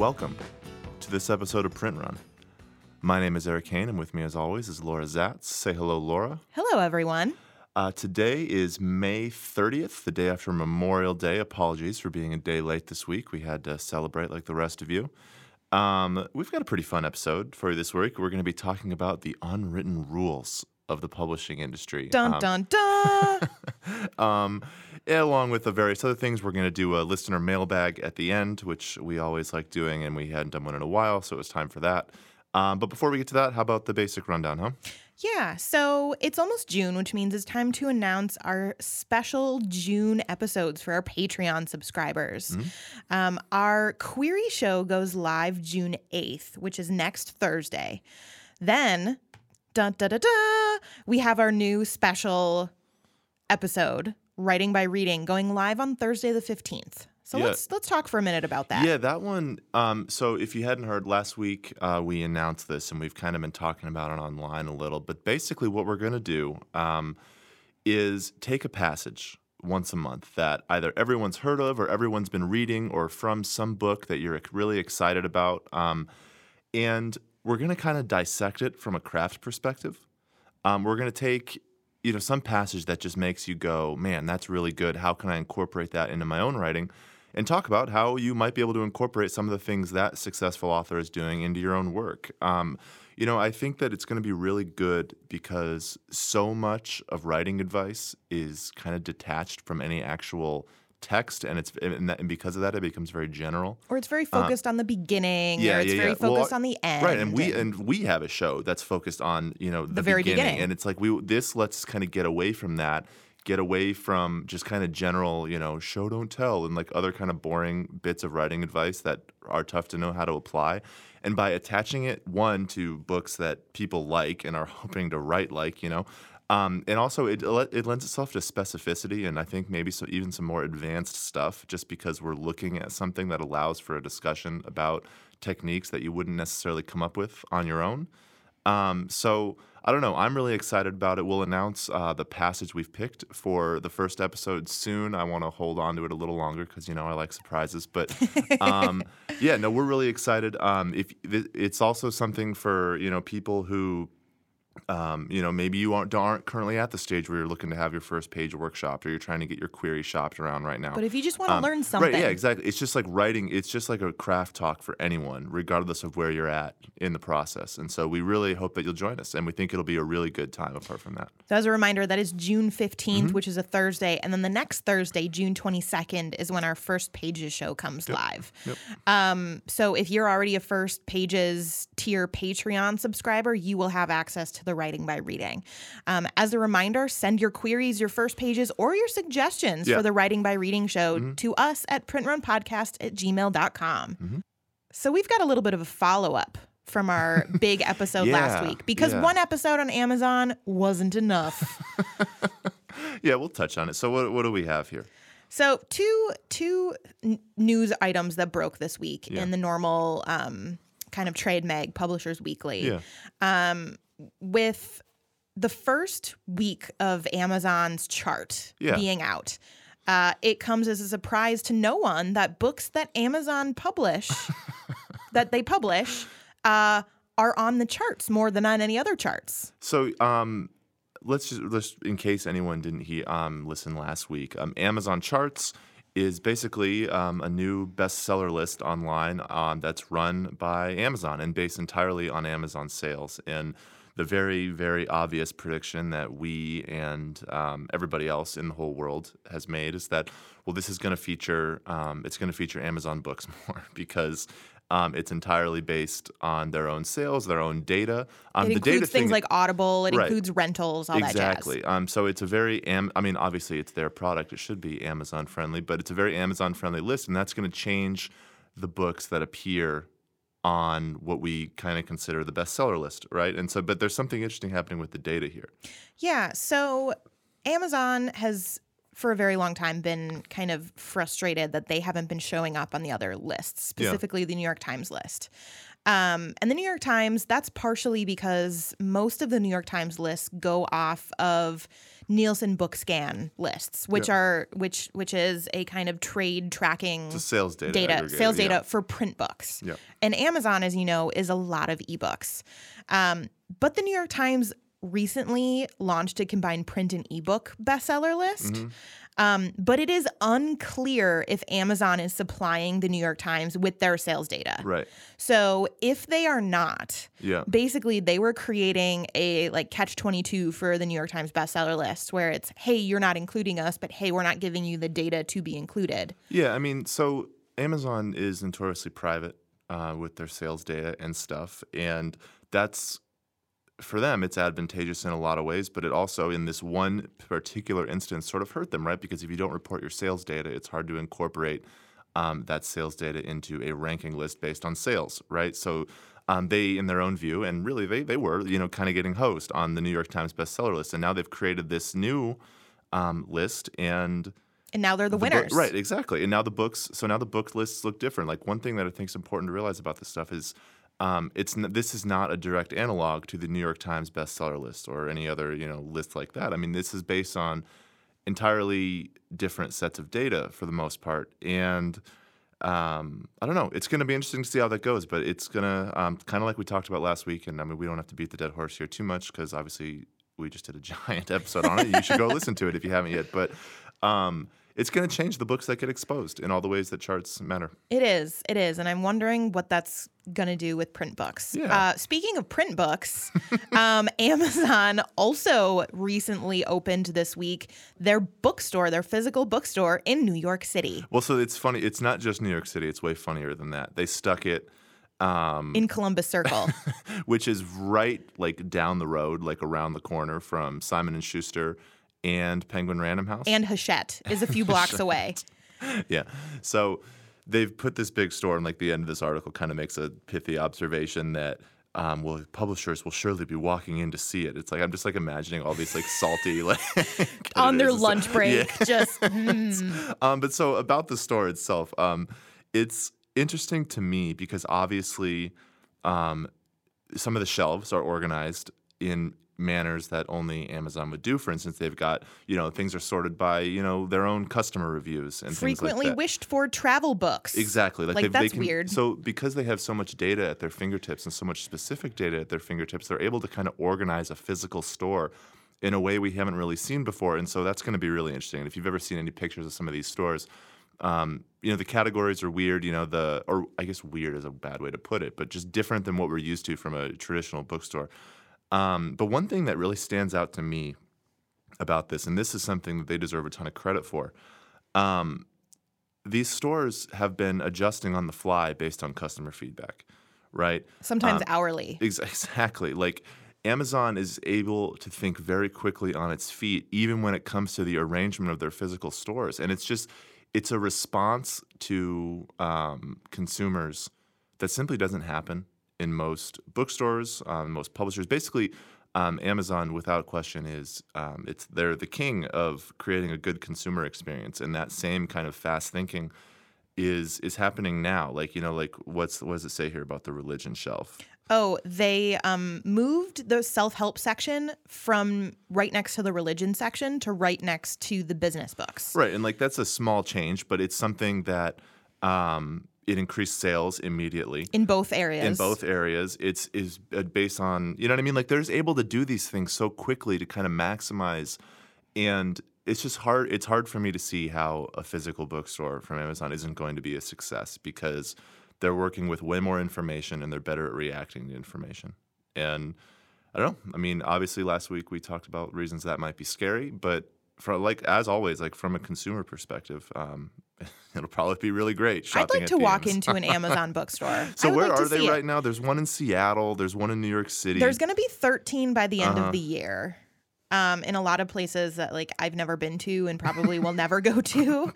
Welcome to this episode of Print Run. My name is Erik Hane, and with me, as always, is Laura Zats. Say hello, Laura. Hello, everyone. Uh, today is May 30th, the day after Memorial Day. Apologies for being a day late this week. We had to celebrate like the rest of you. Um, we've got a pretty fun episode for you this week. We're going to be talking about the unwritten rules of the publishing industry. Dun Um, dun dun. um, along with the various other things, we're going to do a listener mailbag at the end, which we always like doing, and we hadn't done one in a while, so it was time for that. Um, but before we get to that, how about the basic rundown, huh? yeah, so it's almost June, which means it's time to announce our special June episodes for our Patreon subscribers. Um, our query show goes live June 8th, which is next Thursday. Then, dun da da da, we have our new special episode, Writing by Reading, going live on Thursday the 15th. So Yeah. let's let's talk for a minute about that. Yeah, that one. Um, so if you hadn't heard, last week uh, we announced this, and we've kind of been talking about it online a little. But basically, what we're going to do um, is take a passage once a month that either everyone's heard of, or everyone's been reading, or from some book that you're really excited about, um, and we're going to kind of dissect it from a craft perspective. Um, we're going to take you know some passage that just makes you go, man, that's really good. How can I incorporate that into my own writing? And talk about how you might be able to incorporate some of the things that successful author is doing into your own work. Um, you know, I think that it's going to be really good because so much of writing advice is kind of detached from any actual text, and it's and, that, and because of that, it becomes very general. Or it's very um, focused on the beginning, yeah, or it's yeah, very yeah. Well, focused on the end. Right, and we and we have a show that's focused on you know the, very beginning, beginning. and it's like we this lets kind of get away from that, get away from just kind of general you know show don't tell and like other kind of boring bits of writing advice that are tough to know how to apply, and by attaching it one to books that people like and are hoping to write like you know. Um, and also, it it lends itself to specificity, and I think maybe so even some more advanced stuff, just because we're looking at something that allows for a discussion about techniques that you wouldn't necessarily come up with on your own. Um, so I don't know. I'm really excited about it. We'll announce uh, the passage we've picked for the first episode soon. I want to hold on to it a little longer because you know I like surprises. But um, yeah, no, we're really excited. Um, if it's also something for you know people who um, you know, maybe you aren't, aren't currently at the stage where you're looking to have your first page workshop or you're trying to get your query shopped around right now. But if you just want to Um, learn something, Right, yeah, exactly. It's just like writing, it's just like a craft talk for anyone, regardless of where you're at in the process. And so we really hope that you'll join us. And we think it'll be a really good time apart from that. So as a reminder, that is June 15th, Mm-hmm. which is a Thursday. And then the next Thursday, June 22nd, is when our First Pages show comes live. Um, so if you're already a First Pages tier Patreon subscriber, you will have access to the Writing by Reading. Um, as a reminder, send your queries, your First Pages, or your suggestions Yeah. for the Writing by Reading show to us at printrunpodcast at gmail.com. So we've got a little bit of a follow up from our big episode last week because yeah. one episode on Amazon wasn't enough. Yeah, we'll touch on it. So what, what do we have here? So two two n- news items that broke this week Yeah. in the normal um, kind of trade mag Publishers Weekly. Yeah. Um, with the first week of Amazon's chart Yeah. being out, uh, it comes as a surprise to no one that books that Amazon publish that they publish uh, are on the charts more than on any other charts. So, um, let's just let's in case anyone didn't he um listen last week. Um, Amazon Charts is basically um, a new bestseller list online um, that's run by Amazon and based entirely on Amazon sales. And the very very obvious prediction that we and um, everybody else in the whole world has made is that well, this is going to feature um, it's going to feature Amazon books more because. Um, it's entirely based on their own sales, their own data. Um, It the data includes things thing, like Audible. It Right. includes rentals, all exactly. that jazz. Um, so it's a very, am- I mean, obviously it's their product. It should be Amazon friendly, but it's a very Amazon friendly list, and that's going to change the books that appear on what we kind of consider the bestseller list, right? And so, but there's something interesting happening with the data here. Yeah. So Amazon has, for a very long time, been kind of frustrated that they haven't been showing up on the other lists, Yeah. specifically the New York Times list. Um, and the New York Times, that's partially because most of the New York Times lists go off of Nielsen BookScan lists, which Yeah. are which which is a kind of trade tracking It's a sales data. data, sales yeah. data for print books. Yeah. And Amazon, as you know, is a lot of ebooks. Um, but the New York Times recently launched a combined print and ebook bestseller list. Mm-hmm. Um, but it is unclear if Amazon is supplying the New York Times with their sales data. Right. So if they are not, Yeah. basically they were creating a like catch 22 for the New York Times bestseller list where it's, hey, you're not including us, but hey, we're not giving you the data to be included. Yeah, I mean, so Amazon is notoriously private uh, with their sales data and stuff, and that's for them. It's advantageous in a lot of ways, but it also, in this one particular instance, sort of hurt them, right? Because if you don't report your sales data, it's hard to incorporate um, that sales data into a ranking list based on sales, right? So. Um, they, in their own view, and really they, they were, you know, kind of getting host on the New York Times bestseller list, and now they've created this new um, list, and And now they're the, the book- winners. right, exactly. And now the books, so now the book lists look different. Like one thing that I think is important to realize about this stuff is um, it's n- this is not a direct analog to the New York Times bestseller list or any other you know list like that. I mean, this is based on entirely different sets of data for the most part, and um, I don't know. It's going to be interesting to see how that goes, but it's going to um, kind of like we talked about last week. And I mean, we don't have to beat the dead horse here too much because obviously we just did a giant episode on it. You should go listen to it if you haven't yet. But um, it's going to change the books that get exposed in all the ways that charts matter. It is. It is. And I'm wondering what that's going to do with print books. Yeah. Uh, speaking of print books, um, Amazon also recently opened this week their bookstore, their physical bookstore in New York City, Well, so it's funny. It's not just New York City. It's way funnier than that. They stuck it, um, in Columbus Circle. which is right like down the road, like around the corner from Simon and Schuster and Penguin Random House. and Hachette is a few blocks away. yeah. So they've put this big store, and like the end of this article kind of makes a pithy observation that. Um, well, publishers will surely be walking in to see it. It's like I'm just like imagining all these like salty like On their lunch break, Yeah. just mm. Um, but so about the store itself, um, it's interesting to me because obviously um, some of the shelves are organized in manners that only Amazon would do. For instance, they've got you know things are sorted by you know their own customer reviews and frequently things like that. wished for travel books. Exactly. Like, Like, they, they that's can, weird. So because they have so much data at their fingertips and so much specific data at their fingertips, they're able to kind of organize a physical store in a way we haven't really seen before. And so that's going to be really interesting. And if you've ever seen any pictures of some of these stores, um, you know the categories are weird. You know the or I guess weird is a bad way to put it, but just different than what we're used to from a traditional bookstore. Um, but one thing that really stands out to me about this, and this is something that they deserve a ton of credit for. Um, these stores have been adjusting on the fly based on customer feedback, right? Sometimes Um, hourly. Ex- Exactly. Like Amazon is able to think very quickly on its feet, even when it comes to the arrangement of their physical stores. And it's just, it's a response to um, consumers that simply doesn't happen in most bookstores, um, most publishers. Basically, um, Amazon, without question, is um, it's they're the king of creating a good consumer experience, and that same kind of fast thinking is is happening now. Like you know, like what's what does it say here about the religion shelf? Oh, they um, moved the self help section from right next to the religion section to right next to the business books. Right, and like that's a small change, but it's something that um, it increased sales immediately In both areas. in both areas. It's is uh, based on you know what I mean. Like there's able to do these things so quickly to kind of maximize, and it's just hard. It's hard for me to see how a physical bookstore from Amazon isn't going to be a success because they're working with way more information and they're better at reacting to information. And I don't know. I mean, obviously, last week we talked about reasons that might be scary, but for like as always, like from a consumer perspective, um, it'll probably be really great. I'd like to walk into an Amazon bookstore. So where like are they see it. right now? There's one in Seattle. There's one in New York City. There's going to be 13 by the end Uh-huh. of the year. Um, in a lot of places that like I've never been to and probably will never go to. so what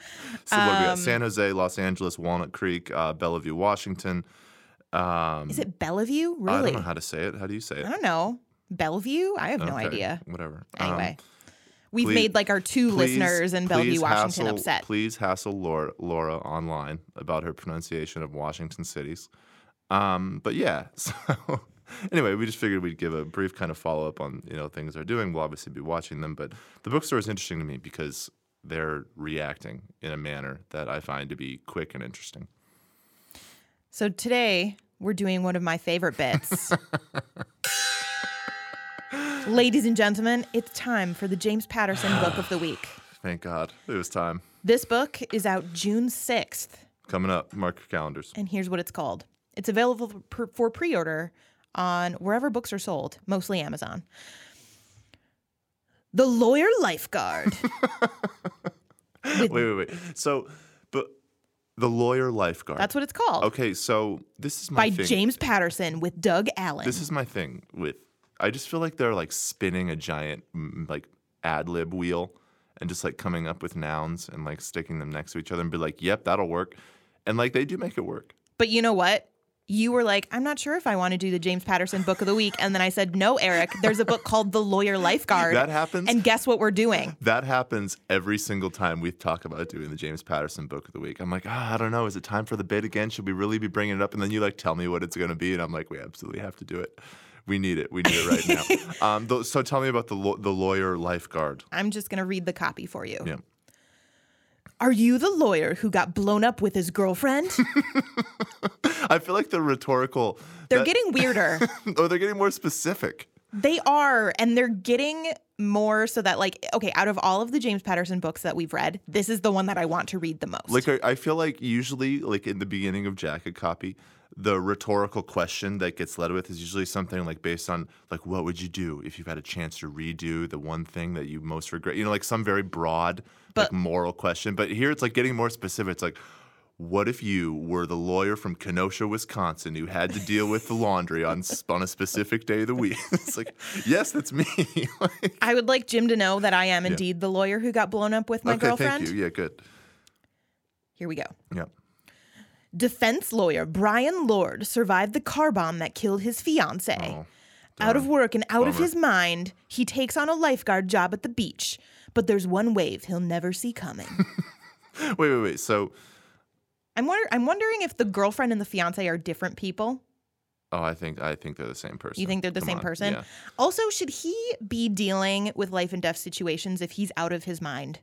we got? um, San Jose, Los Angeles, Walnut Creek, uh, Bellevue, Washington. Um, Is it Bellevue? Really? I don't know how to say it. How do you say it? I don't know. Bellevue? I have no idea. Whatever. Um, Anyway, we've please- made like our two please- listeners in Bellevue, Washington hassle, upset. Please hassle Laura, Laura online about her pronunciation of Washington cities. Um, but yeah, so anyway, we just figured we'd give a brief kind of follow up on you know things they're doing. We'll obviously be watching them, but the bookstore is interesting to me because they're reacting in a manner that I find to be quick and interesting. So today we're doing one of my favorite bits. Ladies and gentlemen, it's time for the James Patterson Book of the Week. Thank God it was time. This book is out June 6th, Coming up, mark your calendars. and here's what it's called it's available for- pre order on wherever books are sold, mostly Amazon. The Lawyer Lifeguard. Wait, wait, wait. So, but the lawyer lifeguard. That's what it's called. okay. So this is my By thing. James Patterson with Doug Allyn. This is my thing with. I just feel like they're like spinning a giant mm, like ad lib wheel and just like coming up with nouns and like sticking them next to each other and be like, "Yep, that'll work," and like they do make it work. But you know what? You were like, I'm not sure if I want to do the James Patterson book of the week. And then I said, No, Eric, there's a book called The Lawyer Lifeguard. That happens. And guess what we're doing? That happens every single time we talk about doing the James Patterson book of the week. I'm like, ah, I don't know. Is it time for the bit again? Should we really be bringing it up? And then you like tell me what it's going to be, and I'm like, we absolutely have to do it. We need it. We need it right now. um, th- so tell me about the law the lawyer lifeguard. I'm just going to read the copy for you. Yeah. Are you the lawyer who got blown up with his girlfriend? I feel like the rhetorical. They're that- getting weirder. oh, they're getting more specific. They are, and they're getting more so that, like, okay, out of all of the James Patterson books that we've read, this is the one that I want to read the most. Like I, I feel like usually, like in the beginning of Jacket Copy, the rhetorical question that gets led with is usually something like based on like what would you do if you've had a chance to redo the one thing that you most regret? You know, like some very broad, like moral question. But here it's like getting more specific. It's like. What if you were the lawyer from Kenosha, Wisconsin, who had to deal with the laundry on on a specific day of the week? it's like, yes, that's me. Like, I would like Jim to know that I am indeed the lawyer who got blown up with my okay, girlfriend. thank you. Yeah, good. Here we go. Yeah. Defense lawyer Brian Lord survived the car bomb that killed his fiance. Oh, out of work and out of his mind, he takes on a lifeguard job at the beach. But there's one wave he'll never see coming. Wait, wait, wait. So, I'm wonder- I'm wondering if the girlfriend and the fiance are different people. oh, I think I think they're the same person. You think they're the Come same on, person? Yeah. Also, should he be dealing with life and death situations if he's out of his mind?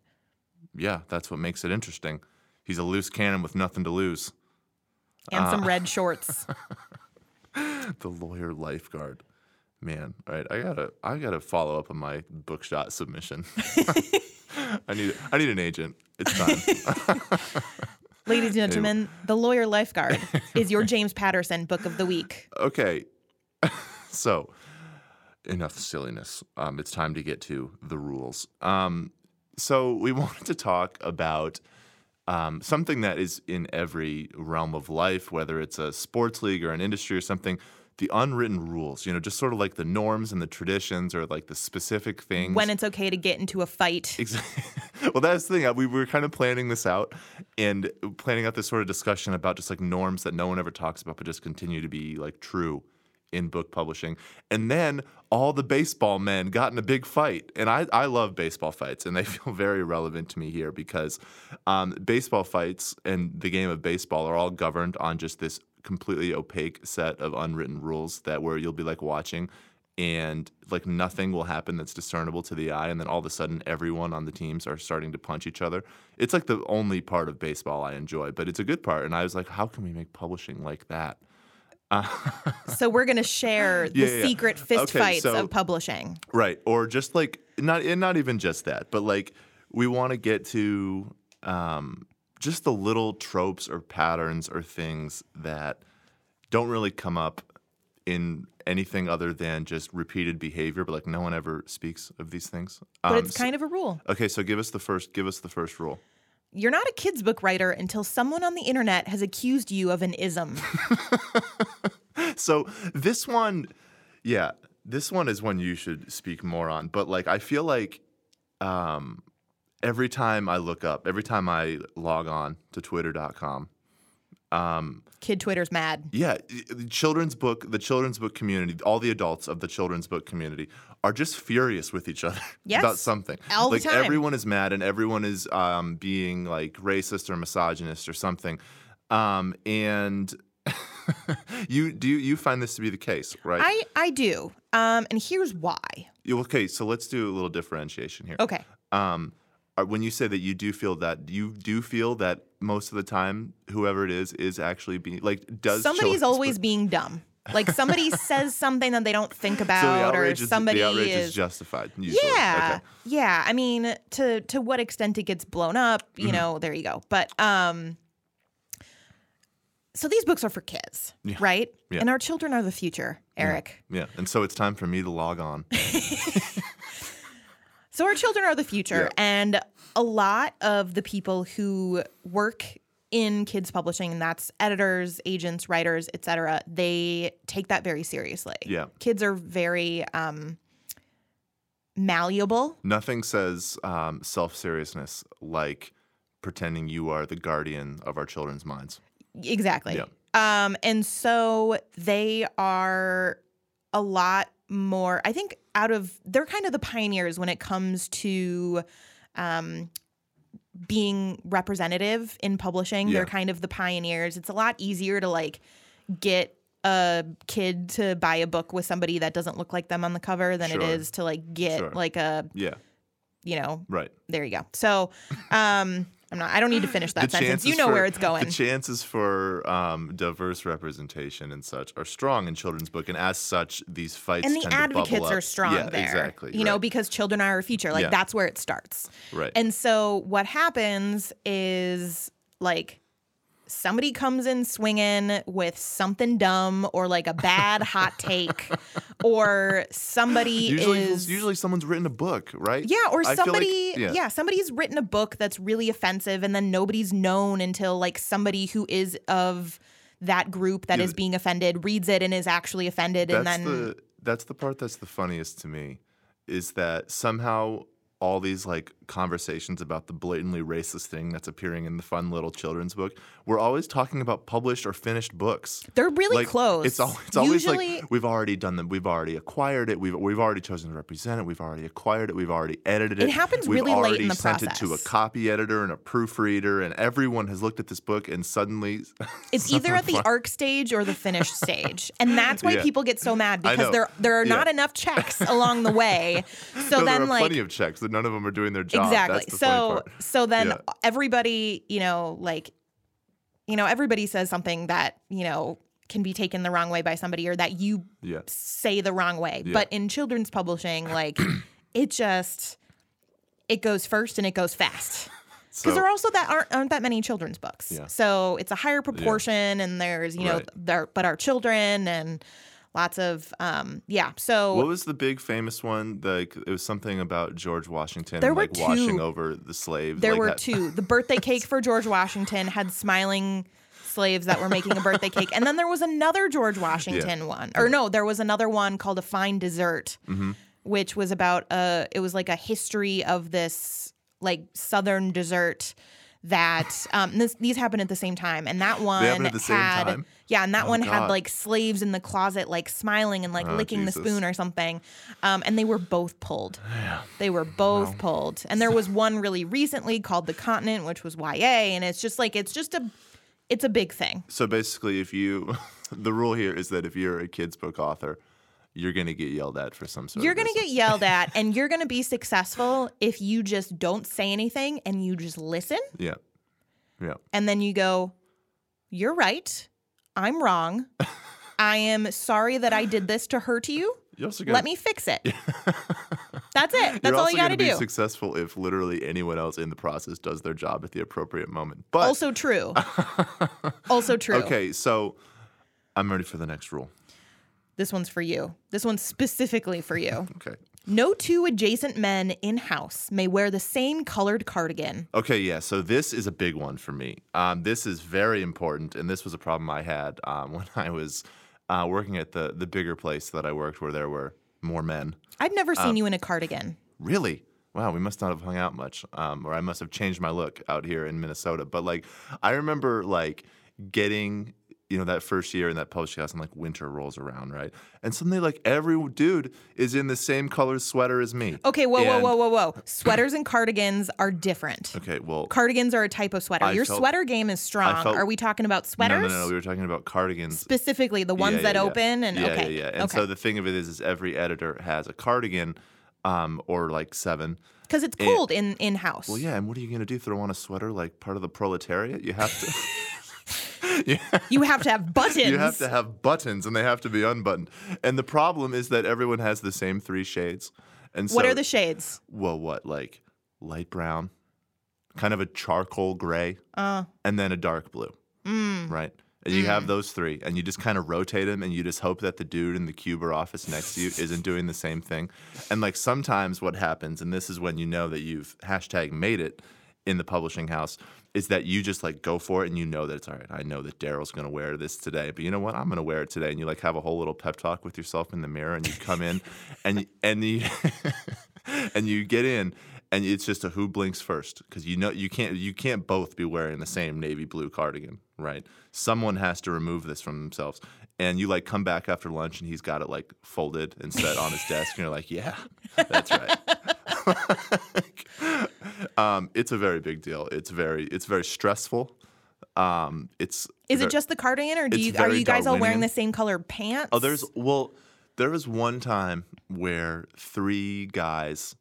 Yeah, that's what makes it interesting. He's a loose cannon with nothing to lose. And Uh. some red shorts. The lawyer lifeguard. Man, all right, I gotta I gotta follow up on my bookshot submission. I need I need an agent. It's time. Ladies and gentlemen, The Lawyer Lifeguard is your James Patterson book of the week. okay. so enough silliness. Um, it's time to get to the rules. Um, so we wanted to talk about um, something that is in every realm of life, whether it's a sports league or an industry or something. The unwritten rules, you know, just sort of like the norms and the traditions, or like the specific things. When it's okay to get into a fight. Exactly. well, that's the thing. uh, We were kind of planning this out and planning out this sort of discussion about just like norms that no one ever talks about, but just continue to be like true in book publishing. And then all the baseball men got in a big fight. And I, I love baseball fights, and they feel very relevant to me here because um, baseball fights and the game of baseball are all governed on just this completely opaque set of unwritten rules that where you'll be like watching and like nothing will happen that's discernible to the eye and then all of a sudden everyone on the teams are starting to punch each other it's like the only part of baseball i enjoy but it's a good part and i was like how can we make publishing like that So we're going to share the Yeah, yeah, yeah. secret fist Okay, fights so- of publishing. right or just like not and not even just that but like we want to get to um, just the little tropes or patterns or things that don't really come up in anything other than just repeated behavior but like no one ever speaks of these things But Um, it's kind of a rule. Okay, so give us the first. Give us the first rule. You're not a kids book writer until someone on the internet has accused you of an ism. So this one, yeah, this one is one you should speak more on. But like, I feel like um, every time I look up, every time I log on to Twitter.com, um, Kid Twitter's mad. yeah, the children's book, the children's book community, all the adults of the children's book community are just furious with each other Yes, about something. all like everyone is mad and everyone is um, being like racist or misogynist or something. Um, and you do you, you find this to be the case, right? I I do. Um, and here's why. Okay, so let's do a little differentiation here. Okay. Um, uh, when you say that you do feel that, you do feel that most of the time, whoever it is is actually being like does Somebody's always being dumb. Like somebody says something that they don't think so about, or outrage, is, somebody the outrage is is justified. Usually. Yeah. Okay. Yeah. I mean, to to what extent it gets blown up, you Mm-hmm. know, there you go. But um so these books are for kids, Yeah. right? Yeah. And our children are the future, Eric. Yeah, and so it's time for me to log on. So our children are the future Yeah. and a lot of the people who work in kids publishing and that's editors, agents, writers, etc. They take that very seriously. Yeah. Kids are very um malleable Nothing says um, self seriousness like pretending you are the guardian of our children's minds. Exactly. Yeah. Um, and so they are a lot more, I think, out of, they're kind of the pioneers when it comes to um, being representative in publishing. Yeah. They're kind of the pioneers. It's a lot easier to like get a kid to buy a book with somebody that doesn't look like them on the cover than it Sure. is to like get Sure. like a, Yeah, you know, right. there you go. So, um, I'm not, I don't need to finish that sentence. You know for- where it's going. The chances for um, diverse representation and such are strong in children's book, and as such, these fights and the advocates are strong yeah, there. Exactly. You know, because children are our future. Like Yeah. that's where it starts. right. And so what happens is like somebody comes in swinging with something dumb or like a bad hot take or somebody usually, is usually someone's written a book, right? yeah, or I feel like- somebody, yeah. yeah. somebody's written a book that's really offensive, and then nobody's known until like somebody who is of that group that Yeah, is being offended reads it and is actually offended, and then the that's the part that's the funniest to me, is that somehow all these like conversations about the blatantly racist thing that's appearing in the fun little children's book, we're always talking about published or finished books. they're really like, close. It's, al- it's always Usually, like we've already done them. We've already acquired it. We've we've already chosen to represent it. We've already acquired it. We've already edited it. It happens we've really late in the sent it to a copy editor and a proofreader, and everyone has looked at this book and suddenly It's either at the arc stage or the finish stage, and that's why Yeah. people get so mad because there there are Yeah. not enough checks along the way. So no, then, there are like plenty of checks that none of them are doing their job. exactly. That's the So so then Yeah. everybody, you know, like you know, everybody says something that you know can be taken the wrong way by somebody or that you Yeah. say the wrong way. Yeah. But in children's publishing, like it just it goes first and it goes fast. So, Because there are also that aren't, aren't that many children's books, Yeah. so it's a higher proportion, and there's you know Right. there but our children and lots of um yeah. So what was the big famous one? Like it was something about George Washington There were like washing over the slaves. there like were that- two. The birthday cake for George Washington had smiling slaves that were making a birthday cake, and then there was another George Washington one, or no, there was another one called a fine dessert, Mm-hmm. which was about uh it was like a history of this like southern dessert. That um, this, these happened at the same time, and that one happened at the same had time? yeah, and that Oh, one had like slaves in the closet, like smiling and like Oh, licking Jesus. the spoon or something, um, and they were both pulled. They were both pulled. And there was one really recently called The Continent, which was YA. And it's just like, it's just a, it's a big thing. So basically, if you, the rule here is that if you're a kids book author, you're gonna get yelled at for some sort. You're of going to get yelled at and you're going to be successful if you just don't say anything and you just listen. yeah, yeah. And then you go, You're right. I'm wrong. I am sorry that I did this to hurt you. You also gotta, Let me fix it. That's it. That's you're all you got to be do. successful if literally anyone else in the process does their job at the appropriate moment. But Also true. also true. okay, so I'm ready for the next rule. This one's for you. This one's specifically for you. Okay. No two adjacent men in house may wear the same colored cardigan. Okay, yeah. So this is a big one for me. Um, this is very important, and this was a problem I had um, when I was uh, working at the the bigger place that I worked, where there were more men. I've never Um, seen you in a cardigan. Really? Wow, we must not have hung out much, um, or I must have changed my look out here in Minnesota. But like, I remember like getting you know, that first year in that publishing house and like winter rolls around, right? And suddenly like every dude is in the same color sweater as me. Okay, whoa, whoa, And- whoa, whoa, whoa. Sweaters and cardigans are different. Okay, well, Cardigans are a type of sweater. I Your felt- sweater game is strong. felt- are we talking about sweaters no, sweaters? no, no, we were talking about cardigans. Specifically, the ones Yeah, that yeah, yeah. open and yeah, okay, yeah, yeah. And okay. so the thing of it is, is every editor has a cardigan, um, or like seven. Because it's cold in in house. Well, yeah. And what are you gonna do? Throw on a sweater like part of the proletariat? You have to. yeah. You have to have buttons. You have to have buttons, and they have to be unbuttoned. And the problem is that everyone has the same three shades. And so, what are the shades? well, what like light brown, kind of a charcoal gray, Uh, and then a dark blue, mm, right? And you have those three, and you just kind of rotate them, and you just hope that the dude in the cube or office next to you isn't doing the same thing. And like sometimes what happens, and this is when you know that you've hashtag made it in the publishing house, is that you just like go for it, and you know that it's all right. I know that Daryl's gonna wear this today, but you know what? I'm gonna wear it today, and you like have a whole little pep talk with yourself in the mirror, and you come in, and and you and you get in and it's just a who blinks first because you know you can't you can't both be wearing the same navy blue cardigan right someone has to remove this from themselves and you like come back after lunch and he's got it like folded and set on his desk and you're like yeah that's right um, it's a very big deal it's very it's very stressful um, it's is ver- it just the cardigan, or do you are you guys all wearing the same color pants? Oh, there's well, there was one time where three guys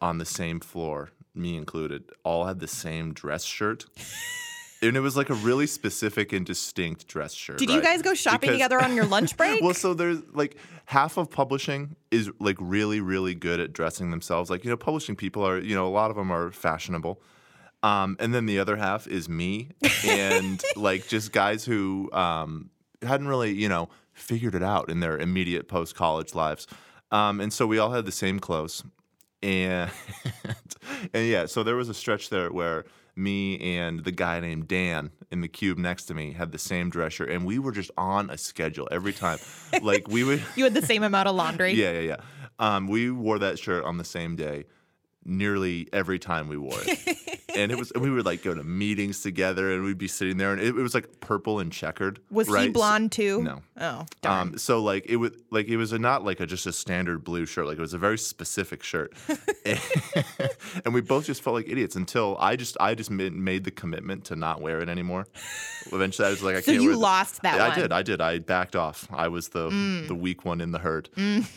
on the same floor, me included, all had the same dress shirt. And it was like a really specific and distinct dress shirt. Did you guys go shopping Because- together on your lunch break? Well, so there's like half of publishing is like really, really good at dressing themselves. Like, you know, publishing people are, you know, a lot of them are fashionable. Um, and then the other half is me and like just guys who um, hadn't really, you know, figured it out in their immediate post college lives. Um, and so we all had the same clothes. And and yeah, so there was a stretch there where me and the guy named Dan in the cube next to me had the same dress shirt, and we were just on a schedule every time. like we would, you had the same amount of laundry. yeah, yeah, yeah. Um, we wore that shirt on the same day, nearly every time we wore it, and it was. And we would like go to meetings together, and we'd be sitting there, and it, it was like purple and checkered. Was right? he blonde too? No. Oh, darn. Um, so like it was like it was a, not like a just a standard blue shirt. Like it was a very specific shirt, and we both just felt like idiots until I just I just made, made the commitment to not wear it anymore. Eventually, I was like, I so can't. you lost that I one. Mm. did. I did. I backed off. I was the the weak one in the herd.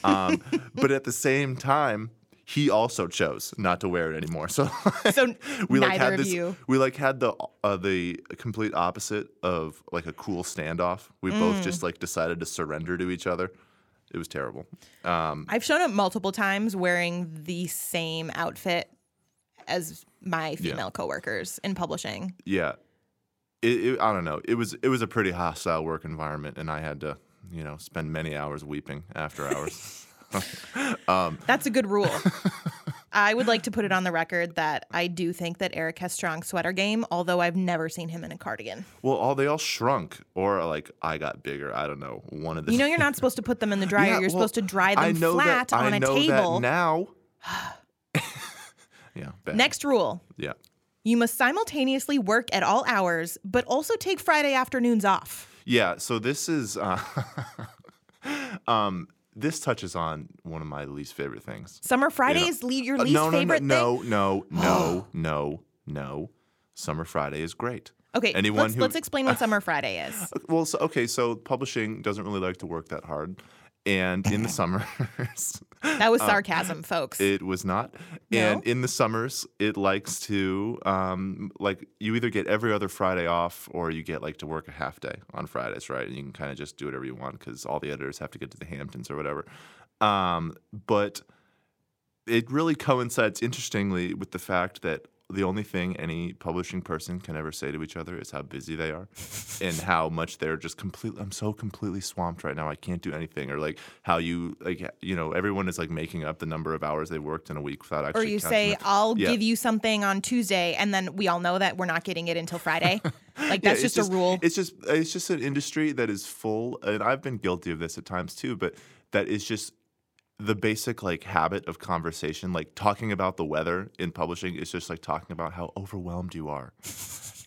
Um, but at the same time, he also chose not to wear it anymore. So So we like had this. you. We like had the uh, the complete opposite of like a cool standoff. We Mm. both just like decided to surrender to each other. It was terrible. Um, I've shown up multiple times wearing the same outfit as my female coworkers in publishing. yeah, it, it, I don't know. It was it was a pretty hostile work environment, and I had to you know spend many hours weeping after hours. That's a good rule. I would like to put it on the record that I do think that Eric has strong sweater game, although I've never seen him in a cardigan. well, all they all shrunk, or like I got bigger. I don't know. One of the You know, you're not supposed to put them in the dryer. Yeah, you're well, supposed to dry them flat that, on I a know table. That now. yeah. Bad. Next rule Yeah. you must simultaneously work at all hours, but also take Friday afternoons off. Yeah, so this is uh, um this touches on one of my least favorite things. Summer Fridays, le- your Uh, least no, no, favorite no, thing? no, no, no, no, no. Summer Friday is great. Okay, Anyone let's, who- let's explain what Summer Friday is. Uh, Well, so, okay, so publishing doesn't really like to work that hard, and in the summers, That was sarcasm, folks. Uh, it was not. No? And in the summers, it likes to um, like you either get every other Friday off, or you get like to work a half day on Fridays, right? And you can kind of just do whatever you want because all the editors have to get to the Hamptons or whatever. Um, but it really coincides interestingly with the fact that the only thing any publishing person can ever say to each other is how busy they are and how much they're just completely I'm so completely swamped right now I can't do anything or like how you like you know everyone is like making up the number of hours they worked in a week without actually or you say. I'll Yeah. give you something on Tuesday, and then we all know that we're not getting it until Friday. like, Yeah, that's just, a rule. It's just it's just an industry that is full, and I've been guilty of this at times too. But that is just the basic like habit of conversation. Like talking about the weather in publishing is just like talking about how overwhelmed you are.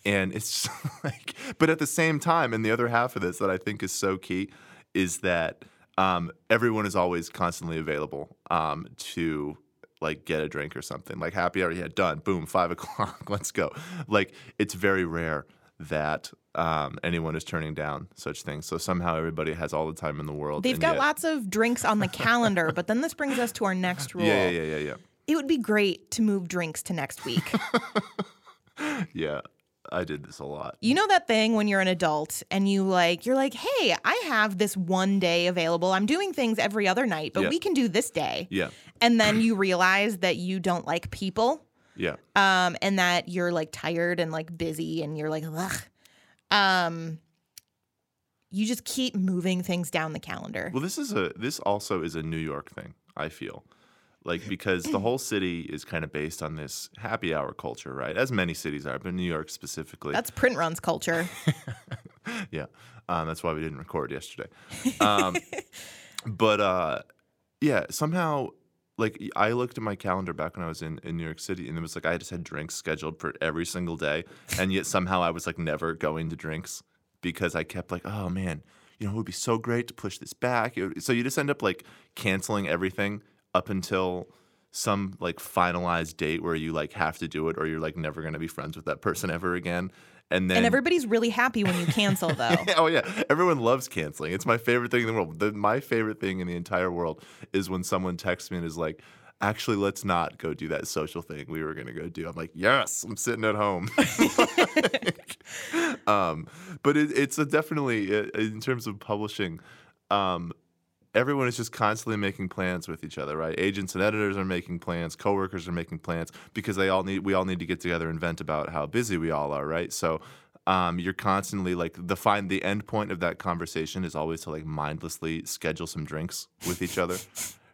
And it's like, but at the same time, and the other half of this that I think is so key is that um, everyone is always constantly available um, to like get a drink or something. Like happy hour, yeah, done, boom, five o'clock, let's go. Like it's very rare that um, anyone is turning down such things. So somehow everybody has all the time in the world. They've got yet- lots of drinks on the calendar, but then this brings us to our next rule. Yeah, yeah, yeah, yeah, It would be great to move drinks to next week. yeah. I did this a lot. You know that thing when you're an adult and you like you're like, "Hey, I have this one day available. I'm doing things every other night, but Yeah. we can do this day." Yeah, And then you realize that you don't like people yeah. um and that you're like tired and like busy and you're like, "Ugh." Um you just keep moving things down the calendar. Well, this is a this also is a New York thing. I feel like because the whole city is kind of based on this happy hour culture, right? As many cities are, but New York specifically. That's print runs culture. yeah, um, that's why we didn't record yesterday. Um, but uh, yeah, somehow. Like I looked at my calendar back when I was in, in New York City, and it was like I just had drinks scheduled for every single day, and yet somehow I was like never going to drinks because I kept like, oh man, you know, it would be so great to push this back. So you just end up like canceling everything up until some like finalized date where you like have to do it, or you're like never going to be friends with that person ever again. And then and everybody's really happy when you cancel though. oh yeah, everyone loves canceling. It's my favorite thing in the world. The, my favorite thing in the entire world is when someone texts me and is like, "Actually, let's not go do that social thing we were gonna go do." I'm like, "Yes, I'm sitting at home." um, but it, it's a definitely uh, in terms of publishing. Um, everyone is just constantly making plans with each other, right? Agents and editors are making plans, coworkers are making plans because they all need we all need to get together and vent about how busy we all are, right? So um, you're constantly like the find the end point of that conversation is always to like mindlessly schedule some drinks with each other.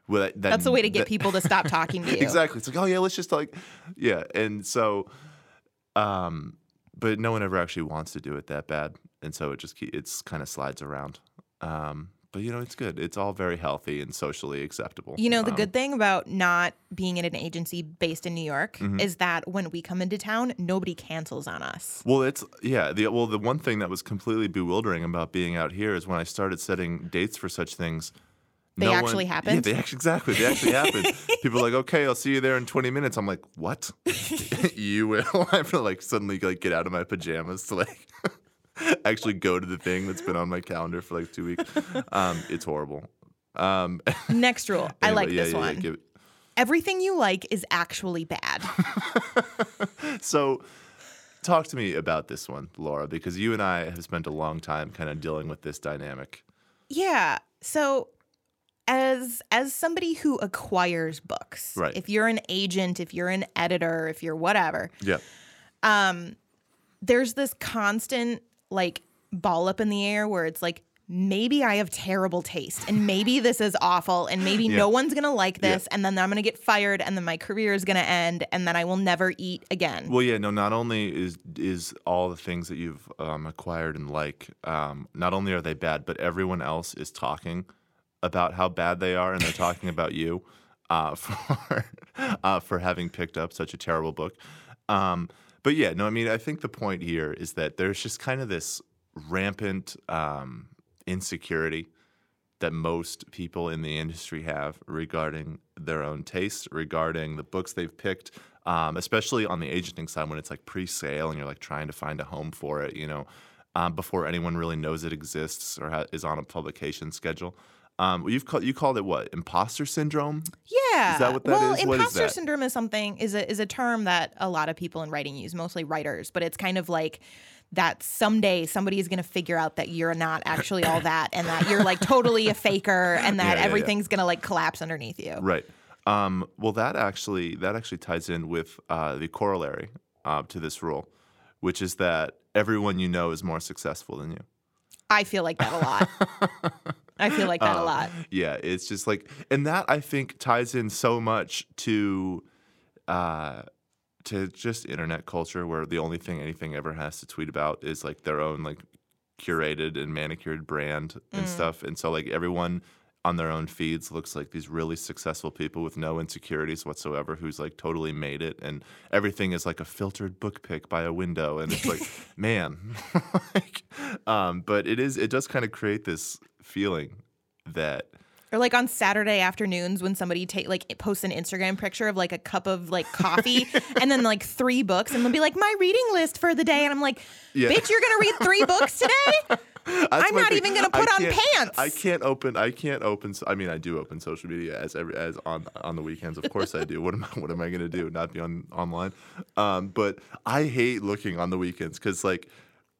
With that, that- That's a way to get that- people to stop talking to you. Exactly. It's like, oh yeah, let's just like, yeah. And so, um, but no one ever actually wants to do it that bad, and so it just it's kind of slides around. Um, but you know, it's good. It's all very healthy and socially acceptable. You know, the Um, good thing about not being in an agency based in New York Mm-hmm. is that when we come into town, nobody cancels on us. Well, it's yeah. The well, the one thing that was completely bewildering about being out here is when I started setting dates for such things. They no actually one, Yeah, they actually exactly. They actually happened. People are like, okay, I'll see you there in 20 minutes. I'm like, what? you will? I have to like suddenly like get out of my pajamas to like actually go to the thing that's been on my calendar for like two weeks. Um, it's horrible. Um, Next rule. I like yeah, this yeah, yeah, one. it- Everything you like is actually bad. So, talk to me about this one, Laura, because you and I have spent a long time kind of dealing with this dynamic. yeah. So as as somebody who acquires books, Right. if you're an agent, if you're an editor, if you're whatever, Yeah. um, there's this constant like ball up in the air where it's like maybe I have terrible taste and maybe this is awful and maybe Yeah. no one's gonna like Yeah. this and then I'm gonna get fired and then my career is gonna end and then I will never eat again. Well, yeah, no. Not only is is all the things that you've um, acquired and like, um, not only are they bad, but everyone else is talking about how bad they are, and they're talking about you uh, for uh, for having picked up such a terrible book. Um, but yeah, no. I mean, I think the point here is that there's just kind of this rampant um, insecurity that most people in the industry have regarding their own taste, regarding the books they've picked, um, especially on the agenting side when it's like pre-sale and you're like trying to find a home for it, you know, um, before anyone really knows it exists or ha- is on a publication schedule. Um, you've called you called it what? Imposter syndrome. Yeah. Is that what that well, is? Is imposter that? syndrome is something is a is a term that a lot of people in writing use, mostly writers, but it's kind of like that someday somebody is going to figure out that you're not actually all that and that you're like totally a faker and that Yeah, yeah, yeah. everything's going to like collapse underneath you. Right. Um, well, that actually that actually ties in with uh, the corollary uh, to this rule, which is that everyone you know is more successful than you. I feel like that a lot. I feel like that a Uh, lot. Yeah, it's just like, and that I think ties in so much to, uh, to just internet culture, where the only thing anything ever has to tweet about is like their own like curated and manicured brand and Mm. stuff, and so like everyone on their own feeds looks like these really successful people with no insecurities whatsoever who's like totally made it and everything is like a filtered book pick by a window and it's like man like, um, but it is it does kind of create this feeling that Or like on Saturday afternoons when somebody take like posts an Instagram picture of like a cup of like coffee and then like three books and they'll be like my reading list for the day and I'm like, Yeah. bitch, you're gonna read three books today? I'm not thing. even gonna put on pants. I can't open. I can't open. I mean, I do open social media as every as on on the weekends. Of course, I do. What am I? What am I gonna do? Not be on online? Um, but I hate looking on the weekends because like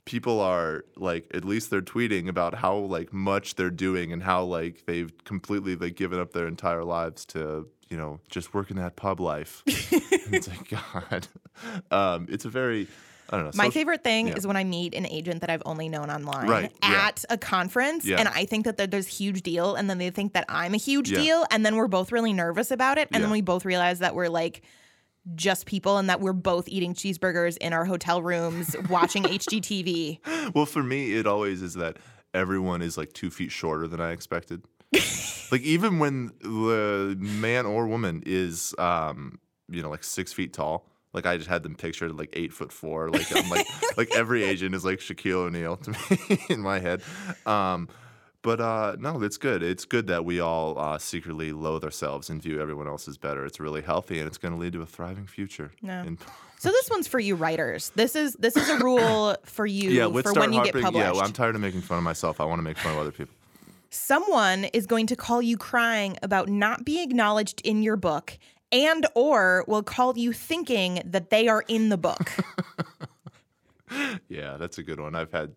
people are like at least they're tweeting about how like much they're doing and how like they've completely like given up their entire lives to you know just working that pub life. It's like God. Um, it's a very I don't know. My social- favorite thing yeah. is when I meet an agent that I've only known online Right, yeah. at a conference, Yeah. and I think that they're this huge deal, and then they think that I'm a huge Yeah. deal, and then we're both really nervous about it, and then we both realize that we're like just people, and that we're both eating cheeseburgers in our hotel rooms, watching HGTV. Well, for me, it always is that everyone is like two feet shorter than I expected. like even when the man or woman is, um, you know, like six feet tall. Like I just had them pictured like eight foot four. Like I'm like like every agent is like Shaquille O'Neal to me in my head. Um, but uh, no, it's good. It's good that we all uh, secretly loathe ourselves and view everyone else as better. It's really healthy and it's going to lead to a thriving future. Yeah. in- So this one's for you writers. This is this is a rule for you yeah, for when you get published. Yeah, well, I'm tired of making fun of myself. I want to make fun of other people. someone is going to call you crying about not being acknowledged in your book and or will call you thinking that they are in the book. Yeah, that's a good one. I've had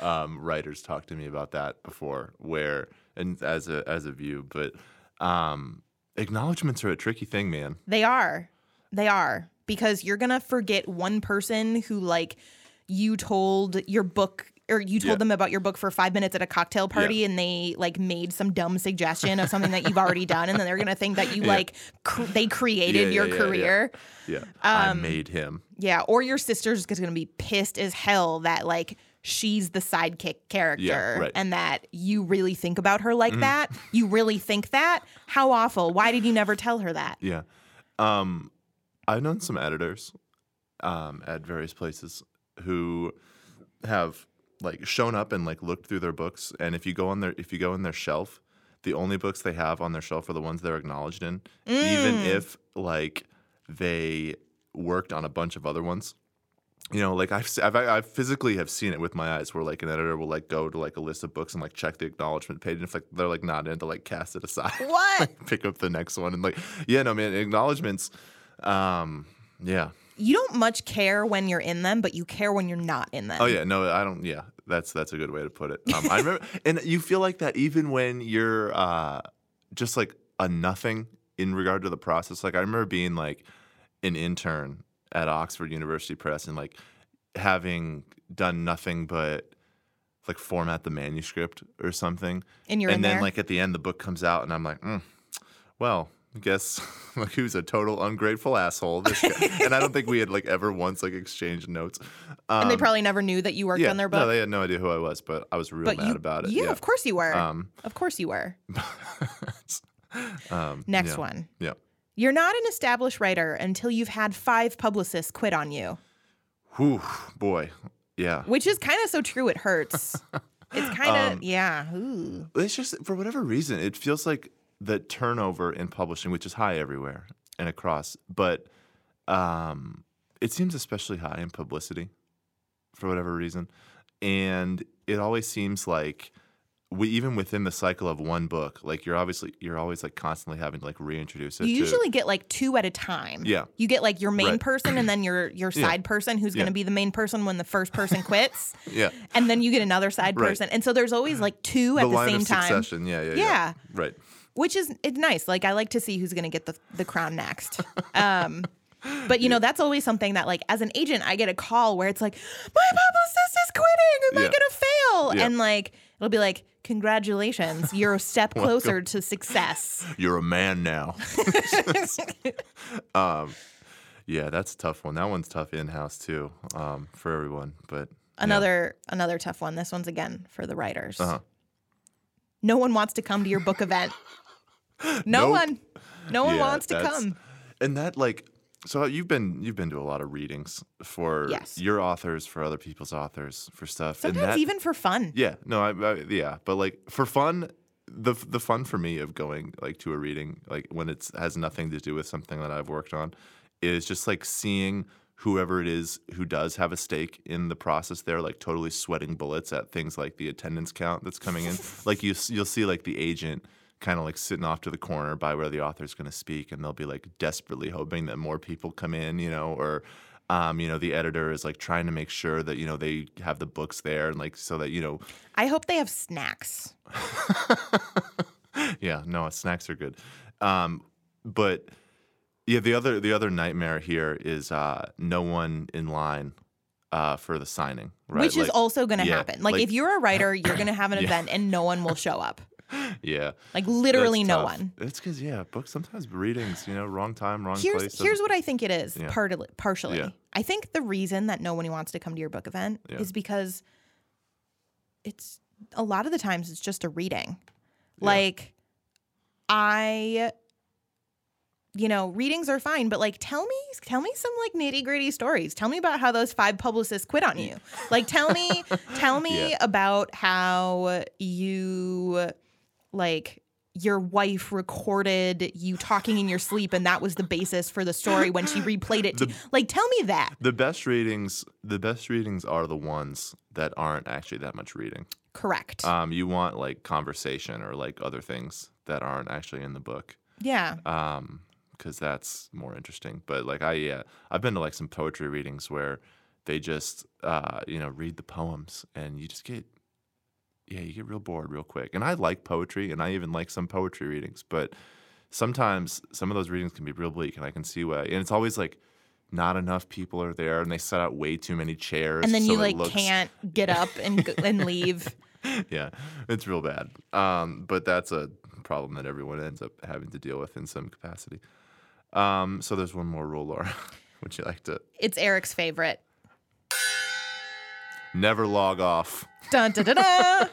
um, writers talk to me about that before, where and as a as a view, but um, acknowledgments are a tricky thing, man. they are. They are because you're going to forget one person who like you told your book or you told Yeah. them about your book for 5 minutes at a cocktail party and they like made some dumb suggestion of something that you've already done and then they're going to think that you Yeah. like cr- they created Yeah, your yeah, yeah, yeah. career. Yeah, I Um, made him. Yeah, or your sister's just gonna be pissed as hell that like she's the sidekick character right. and that you really think about her like that. You really think that? How awful. Why did you never tell her that? Yeah, um, I've known some editors um, at various places who have like shown up and like looked through their books, and if you go on their if you go in their shelf, the only books they have on their shelf are the ones they're acknowledged in, even Mm. if like they worked on a bunch of other ones. You know, like I've, I've I physically have seen it with my eyes, where like an editor will like go to like a list of books and like check the acknowledgement page, and if like they're like not in, to like cast it aside What? pick up the next one and like yeah no man acknowledgments um yeah you don't much care when you're in them, but you care when you're not in them. oh yeah. No i don't yeah. That's that's a good way to put it. Um, i remember and you feel like that even when you're uh just like a nothing in regard to the process? Like i remember being like an intern at oxford university press and like having done nothing but like format the manuscript or something. And you're and in then there. like at the end the book comes out and i'm like mm, well guess like who's a total ungrateful asshole this guy. and i don't think we had like ever once like exchanged notes um, and they probably never knew that you worked yeah, on their no book. they had no idea who i was but i was real but mad you, about it Yeah, yeah of course you were. um, of course you were. um, Next yeah. one. yeah You're not an established writer until you've had five publicists quit on you, Whew, boy yeah which is kind of so true. It hurts. It's kind of Um, yeah. Ooh. it's just for whatever reason it feels like the turnover in publishing which is high everywhere and across but um, it seems especially high in publicity for whatever reason and it always seems like we even within the cycle of one book like you're obviously you're always like constantly having to like reintroduce it You to usually get like two at a time. Yeah. You get like your main Right. person and then your your Yeah. side person who's going Yeah. to be the main person when the first person quits. yeah and then you get another side Right. person. And so there's always like two the at the same of time. succession yeah yeah yeah, Yeah. right Which is it's nice. Like I like to see who's going to get the the crown next. Um but you know that's always something that like as an agent I get a call where it's like my publicist is quitting am I going to fail Yeah. and like it'll be like congratulations you're a step closer to success you're a man now um yeah that's a tough one that one's tough in-house too um for everyone but yeah. Another another tough one. This one's again for the writers. Uh-huh. no one wants to come to your book event. No Nope. one. No one Yeah, wants to come. And that like so you've been you've been to a lot of readings for Yes. your authors, for other people's authors, for stuff. and Sometimes that, even for fun. Yeah, no, I, I yeah, but like for fun, the the fun for me of going like to a reading, like when it has nothing to do with something that I've worked on, is just like seeing whoever it is who does have a stake in the process there, like totally sweating bullets at things like the attendance count that's coming in. like you you'll see like the agent kind of like sitting off to the corner by where the author's going to speak, and they'll be like desperately hoping that more people come in, you know, or um, you know, the editor is like trying to make sure that you know they have the books there, and like so that you know, I hope they have snacks. yeah, no, snacks are good. Um, but yeah, the other the other nightmare here is uh, no one in line uh, for the signing, right? Which is also going to yeah, happen. Like, like- if you're a writer, you're going to have an Yeah. event and no one will show up. yeah, Like literally no one. It's because yeah, books sometimes readings, you know, wrong time, wrong Here's place. here's what I think it is. Yeah. Partly, partially, Yeah. I think the reason that no one wants to come to your book event Yeah. is because it's a lot of the times it's just a reading. Like I you know, readings are fine, but like tell me tell me some like nitty-gritty stories. Tell me about how those five publicists quit on you. Like tell me tell me Yeah. about how you like your wife recorded you talking in your sleep and that was the basis for the story when she replayed it to The- like tell me that. The best readings, the best readings are the ones that aren't actually that much reading. correct. Um, you want like conversation or like other things that aren't actually in the book. yeah. Um because that's more interesting. But like i yeah i've been to like some poetry readings where they just uh you know read the poems and you just get yeah you get real bored real quick and i like poetry and i even like some poetry readings but sometimes some of those readings can be real bleak and i can see why and it's always like not enough people are there and they set out way too many chairs and then so you like looks- can't get up and and leave yeah, it's real bad. Um, but that's a problem that everyone ends up having to deal with in some capacity. Um, so there's one more rule, Laura. Would you like to it's Erik's favorite never log off? dun, dun, dun, dun.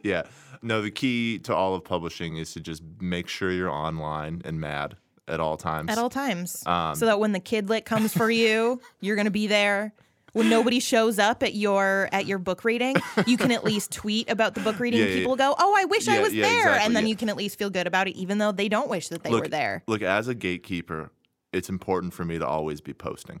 yeah. No, the key to all of publishing is to just make sure you're online and mad at all times. at all times Um, so that when the kidlit comes for you you're gonna be there when nobody shows up at your at your book reading you can at least tweet about the book reading Yeah, and yeah, people go oh i wish i was yeah, there exactly, and then yeah. you can at least feel good about it even though they don't wish that they look, were there Look, as a gatekeeper, it's important for me to always be posting.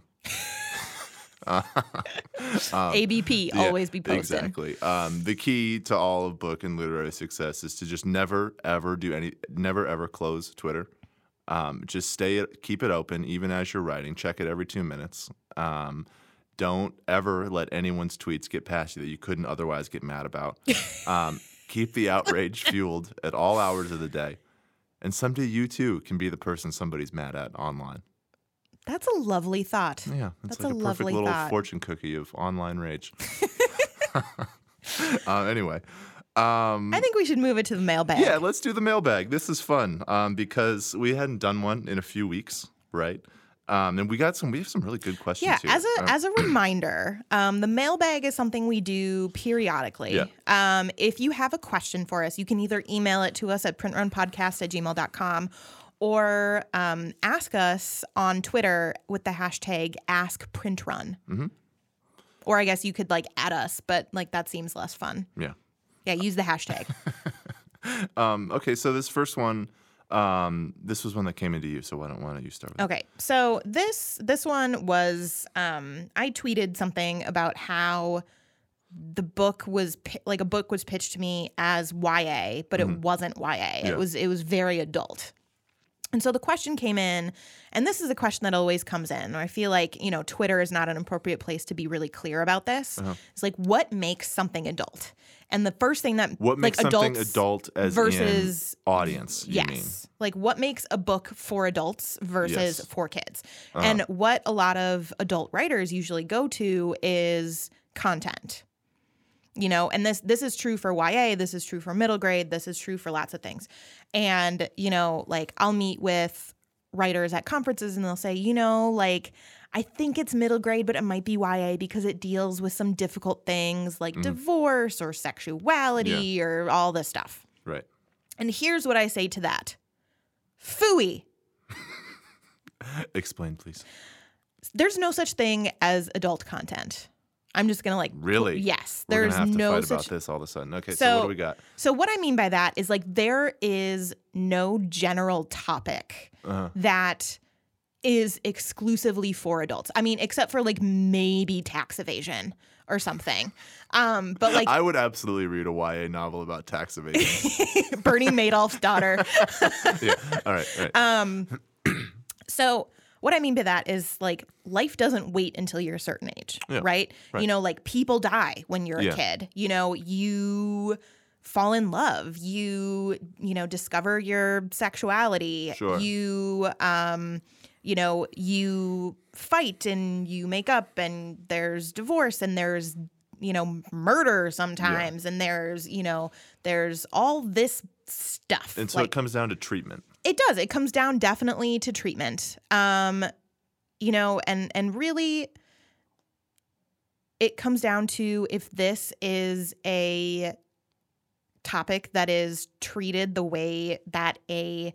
abp Yeah, always be posting Exactly. Um, the key to all of book and literary success is to just never ever do any, never ever close Twitter. Um, just stay, keep it open even as you're writing. Check it every two minutes. Um, don't ever let anyone's tweets get past you that you couldn't otherwise get mad about. Um, keep the outrage fueled at all hours of the day. And someday you too can be the person somebody's mad at online. That's a lovely thought Yeah, That's like a a, perfect lovely little thought. fortune cookie of online rage. uh, anyway, um, i think we should move it to the mailbag yeah, let's do the mailbag. This is fun um, because we hadn't done one in a few weeks, right? Um, and we got some. We have some really good questions Yeah, here. as a as a reminder, um, the mailbag is something we do periodically. Yeah. Um, if you have a question for us, you can either email it to us at printrunpodcast at gmail.com or um, ask us on Twitter with the hashtag AskPrintRun. Mhm. Or I guess you could like add us, but like that seems less fun. yeah. Yeah, use the hashtag. Um, okay, so this first one, um, this was one that came into you. So why don't why don't you start with? it? Okay, so this this one was um, I tweeted something about how the book was like a book was pitched to me as YA, but it wasn't YA. Yeah. It was it was very adult. And so the question came in, and this is a question that always comes in. I feel like, you know, Twitter is not an appropriate place to be really clear about this. Uh-huh. It's like, what makes something adult? And the first thing that What makes like something adult as versus audience? You yes. mean? Like what makes a book for adults versus Yes. for kids? Uh-huh. And what a lot of adult writers usually go to is content. You know, and this this is true for YA, this is true for middle grade, this is true for lots of things. And, you know, like I'll meet with writers at conferences and they'll say, you know, like I think it's middle grade, but it might be YA because it deals with some difficult things like mm-hmm. divorce or sexuality or all this stuff. Right. And here's what I say to that. Fooey. Explain, please. There's no such thing as adult content. I'm just gonna like Really? yes. We're There's gonna have to no fight such about this all of a sudden. Okay, so, what do we got? So what I mean by that is like there is no general topic Uh-huh. that is exclusively for adults. I mean, except for like maybe tax evasion or something. Um, but like I would absolutely read a YA novel about tax evasion. Bernie Madoff's daughter. yeah. All right. All right. Um, so what I mean by that is like life doesn't wait until you're a certain age, Yeah, right? right. You know, like people die when you're Yeah. a kid. You know, you fall in love, you you know, discover your sexuality, Sure. you um you know, you fight and you make up and there's divorce and there's you know, murder sometimes and there's, you know, there's all this stuff. and so like- it comes down to treatment. It does. It comes down definitely to treatment. Um, you know, and and really it comes down to if this is a topic that is treated the way that a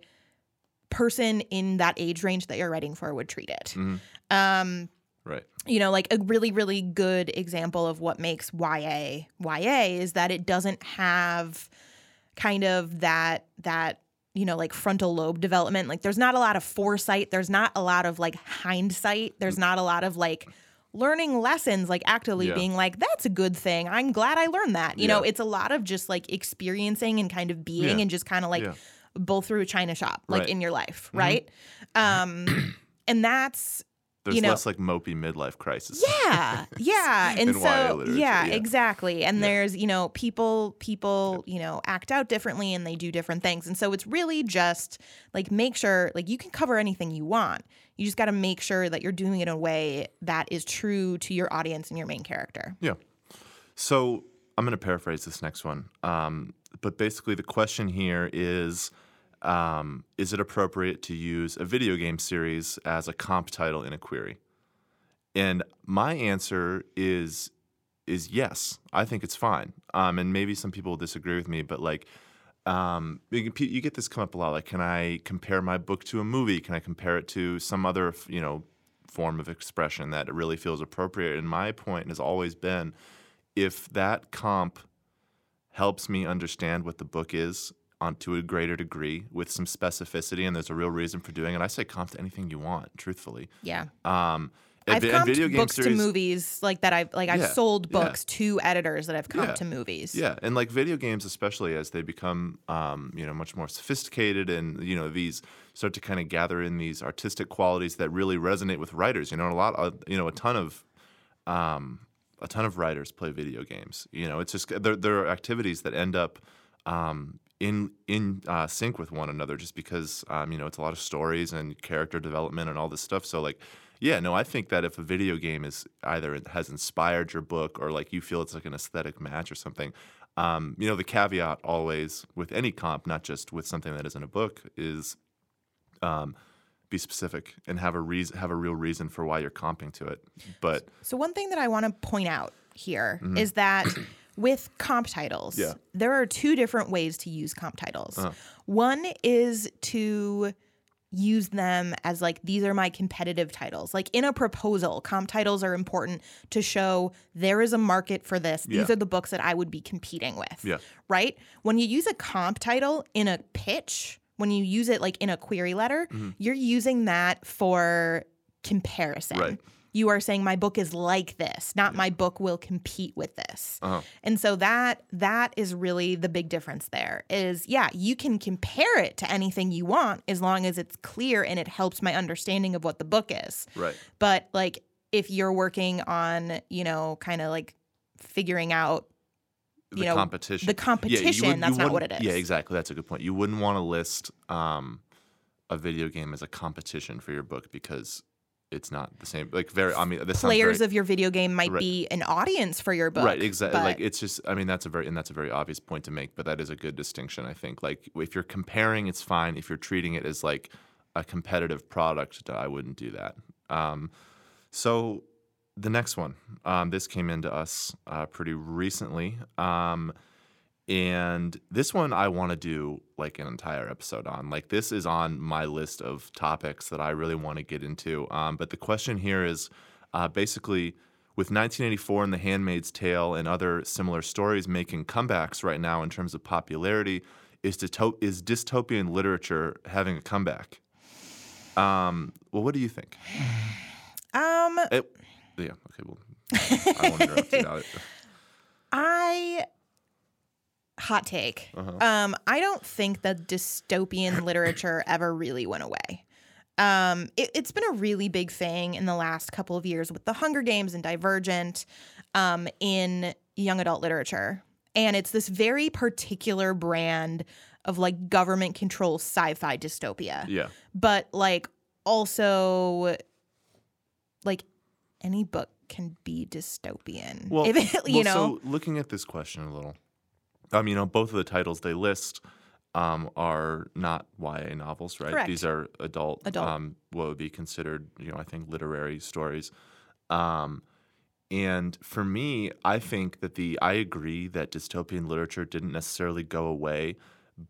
person in that age range that you're writing for would treat it. Mhm. Um, Right. you know, like a really, really good example of what makes YA YA is that it doesn't have kind of that that you know like frontal lobe development. Like there's not a lot of foresight. There's not a lot of like hindsight. There's not a lot of like learning lessons like actively Yeah. being like that's a good thing i'm glad i learned that you know it's a lot of just like experiencing and kind of being Yeah. and just kind of like Yeah. both through a china shop like Right. in your life Mhm. right um and that's There's you know- less like mopey midlife crisis. yeah yeah and so yeah, yeah. exactly and Yeah. there's you know people people you know act out differently and they do different things and so it's really just like make sure like you can cover anything you want you just got to make sure that you're doing it in a way that is true to your audience and your main character Yeah. So I'm going to paraphrase this next one. Um, but basically, the question here is um, Is it appropriate to use a video game series as a comp title in a query? And my answer is is yes. I think it's fine. Um, and maybe some people will disagree with me, but like, um, you, get- this come up a lot. Like, can I compare my book to a movie? Can I compare it to some other, you know, form of expression that it really feels appropriate? And my point has always been, if that comp helps me understand what the book is on to a greater degree with some specificity, and there's a real reason for doing it, I say comp to anything you want. Truthfully, yeah um, I've and comped video game books series, to movies like that. I've like I've Yeah, sold yeah. books to editors that I've comped Yeah, to movies. Yeah, and like video games, especially as they become, um, you know, much more sophisticated, and you know, these start to kind of gather in these artistic qualities that really resonate with writers. You know, a lot, of, you know, a ton of, um, a ton of writers play video games. You know, it's just there, there are activities that end up. Um, in in uh, sync with one another, just because um, you know it's a lot of stories and character development and all this stuff. So like, yeah, no, I think that if a video game is either has inspired your book or like you feel it's like an aesthetic match or something, um, you know, the caveat always with any comp, not just with something that isn't a book, is um, be specific and have a reason, have a real reason for why you're comping to it. But So one thing that I want to point out here is that with comp titles, Mm-hmm. Yeah. there are two different ways to use comp titles. Uh-huh. One is to use them as like these are my competitive titles. Like in a proposal, comp titles are important to show there is a market for this. These Yeah. are the books that I would be competing with. Yeah. Right? When you use a comp title in a pitch, when you use it like in a query letter, you're using that for comparison. Right. You are saying my book is like this, not my book will compete with this. uh And so that that is really the big difference there is yeah, you can compare it to anything you want as long as it's clear and it helps my understanding of what the book is. right, But like if you're working on, you know, kind of like figuring out the you know, competition, the Yeah, you competition, wouldn't- that's you not what it is. Yeah, exactly. That's a good point. You wouldn't want to list um, a video game as a competition for your book because it's not the same. Like very, I mean, this sounds Players very, of your video game might Right. be an audience for your book. Right, exactly. Like it's just, I mean, that's a very, and that's a very obvious point to make, but that is a good distinction, I think. Like if you're comparing, it's fine. If you're treating it as like a competitive product, I wouldn't do that. Um, so the next one, um, this came into us uh, pretty recently. Um, and this one I want to do like an entire episode on. Like this is on my list of topics that I really want to get into. Um, but the question here is uh, basically with 1984 and The Handmaid's Tale and other similar stories making comebacks right now in terms of popularity, is, dysto- is dystopian literature having a comeback? Um, well, what do you think? Um, It, yeah, okay, well, I won't interrupt you. I hot take. Uh-huh. Um, I don't think that dystopian literature ever really went away. Um, it, it's been a really big thing in the last couple of years with the Hunger Games and Divergent um, in young adult literature. And it's this very particular brand of like government control sci fi dystopia. Yeah. But like also, like any book can be dystopian. Well, If it- you well, know, so looking at this question a little, um, you know, both of the titles they list um, are not YA novels, right? Correct. These are adult, Adult. Um, what would be considered, you know, I think literary stories. Um, and for me, I think that the I agree that dystopian literature didn't necessarily go away,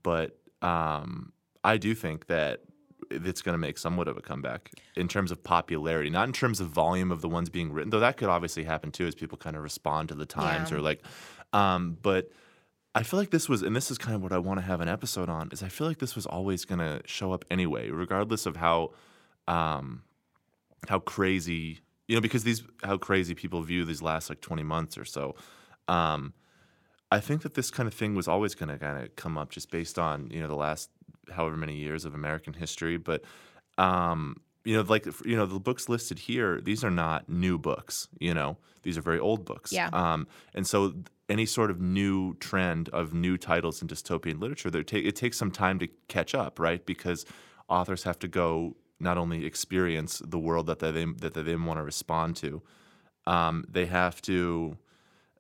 but um, I do think that it's going to make somewhat of a comeback in terms of popularity, not in terms of volume of the ones being written, though that could obviously happen too as people kind of respond to the times Yeah. or like, um, but I feel like this was, and this is kind of what I want to have an episode on, is I feel like this was always going to show up anyway, regardless of how, um, how crazy, you know, because these, how crazy people view these last like 20 months or so. Um, I think that this kind of thing was always going to kind of come up just based on, you know, the last however many years of American history. But, um, you know, like, you know, the books listed here, these are not new books, you know, these are very old books. Yeah. Um, and so any sort of new trend of new titles in dystopian literature, ta- it takes some time to catch up, right? Because authors have to go not only experience the world that they that they then want to respond to, um, they have to,